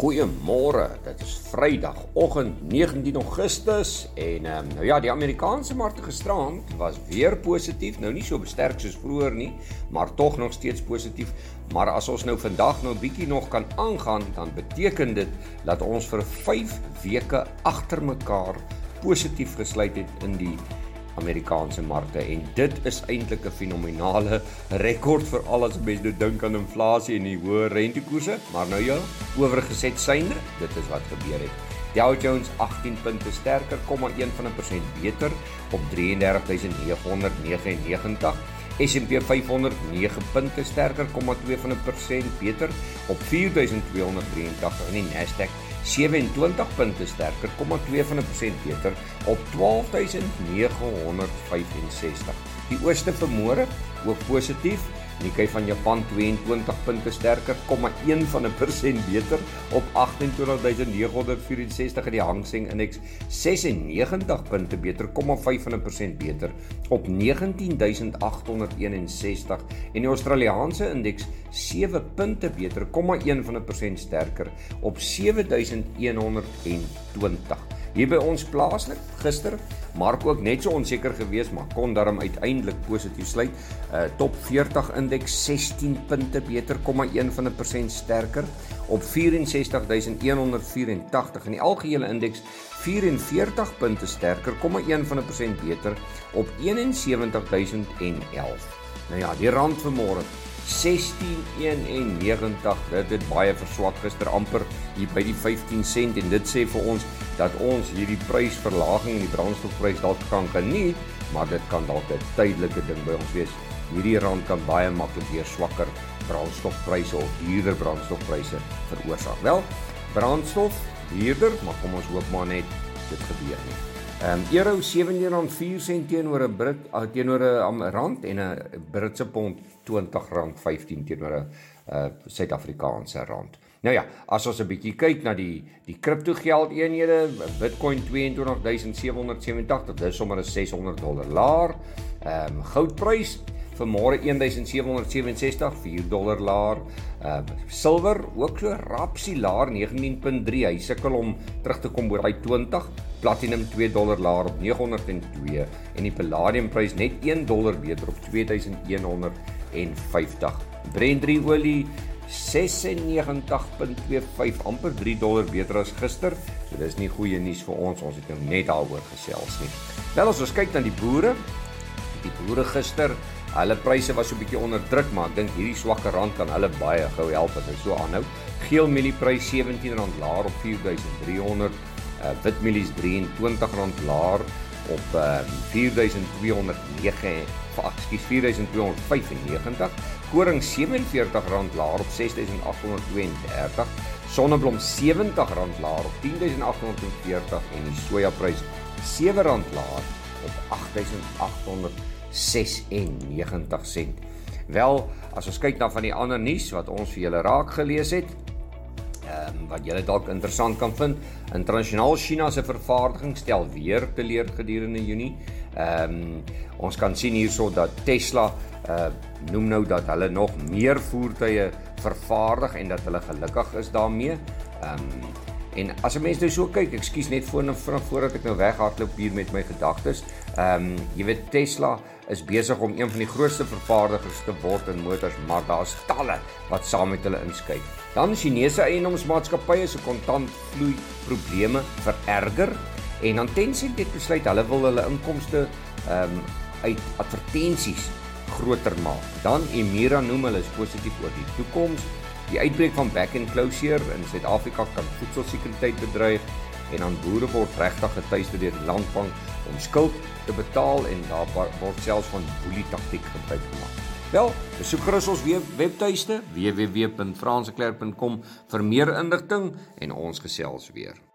Goeiemôre. Dit is Vrydagoggend 19 Augustus en ehm um, nou ja, die Amerikaanse markte gisterand was weer positief. Nou nie so sterk soos vroeër nie, maar tog nog steeds positief. Maar as ons nou vandag nou bietjie nog kan aangaan, dan beteken dit dat ons vir 5 weke agter mekaar positief gesluit het in die Amerikaanse markte en dit is eintlik 'n fenominale rekord vir al as mense nou dink aan inflasie en die hoë rentekoerse, maar nou ja, oorgeset synde, dit is wat gebeur het. Dow Jones 18 punte sterker, 0,1 van 'n persent beter op 33999. S&P 500 9 punte sterker, 0,2 van 'n persent beter op 4283 en die Nasdaq 27 punte sterker, 0,2 van 'n persent beter op 12965. Die ooste vermoere ook positief Nikkei van Japan 22 punte sterker, 0,1 van 'n persent beter op 28964 en die Hang Seng Indeks 96 punte beter, 0,5 van 'n persent beter op 19861 en die Australiese indeks 7 punte beter, 0,1 van 'n persent sterker op 7120. Hier by ons plaaslik gister Mark ook net so onseker gewees maar kon daarom uiteindelik positief sluit. Uh top 40 indeks 16 punte beter, 0,1 van 'n persent sterker op 64184 en die algehele indeks 44 punte sterker, 0,1 van 'n persent beter op 71011. Nou ja, die rand vanmôre 16.91 dit het baie verswak gister amper hier by die 15 sent en dit sê vir ons dat ons hierdie prysverlaging in die brandstofprys dalk kan geniet maar dit kan dalk 'n tydelike ding by ons wees. Hierdie rand kan baie maklik weer swakker brandstofpryse of duurder brandstofpryse veroorsaak. Wel brandstof duurder maar kom ons hoop maar net dit gebeur nie. Ehm um, euro 17.4 sent teenoor 'n Brit uh, teenoor 'n rand en 'n Britse pond R20.15 teenoor 'n uh, Suid-Afrikaanse rand. Nou ja, as ons 'n bietjie kyk na die die kripto geld eenhede, Bitcoin 22770, dis sommer 'n 600 dollar laer. Ehm um, goudprys vir môre 1767 4 dollar laer. Uh silwer ook so rapsie laer 19.3. Hy sukkel om terug te kom by 20. Platinum 2 dollar laer op 902 en die palladium prys net 1 dollar beter op 2150. Brent olie 96.25 amper 3 dollar beter as gister. So dis nie goeie nuus vir ons. Ons het nou net daaroor gesels nie. Wel as ons kyk na die boere, die boere gister Hulle pryse was so 'n bietjie onder druk, maar ek dink hierdie swakker rand kan hulle baie gou help as hy so aanhou. Geel mielieprys R17 laer op 4300. Uh, wit mielies R23 laer op uh, 4209, ekskuus 4295. Koring R47 laer op 6832. Sonneblom R70 laer op 10840 en die sojaprys R7 laer op 8800 96 sent. Wel, as ons kyk na van die ander nuus wat ons vir julle raak gelees het, wat julle dalk interessant kan vind, internasionaal China se vervaardiging stel weer teleur gedurende Junie. Ehm um, ons kan sien hierso dat Tesla uh noem nou dat hulle nog meer voertuie vervaardig en dat hulle gelukkig is daarmee. Ehm um, En as 'n mens nou so kyk, ekskuus net voor en voordat ek nou weghardloop hier met my gedagtes. Ehm um, jy weet Tesla is besig om een van die grootste vervaardigers te word in motors, maar daar's talle wat saam met hulle inskyk. Dan Chinese eiendomsmaatskappye se kontantvloei probleme vererger en dan Tencent het besluit hulle wil hulle inkomste ehm um, uit advertensies groter maak. Dan Emira noem hulle is positief oor die toekoms. Die uitbreek van back and closure in Suid-Afrika kan voedselsekuriteit bedreig en dan boere word regtig getuister deur die landbank om skuld te betaal en daar word selfs van boelie taktiek gebruik gemaak. Wel, besoek gerus ons webtuiste www.franseklerk.com vir meer inligting en ons gesels weer.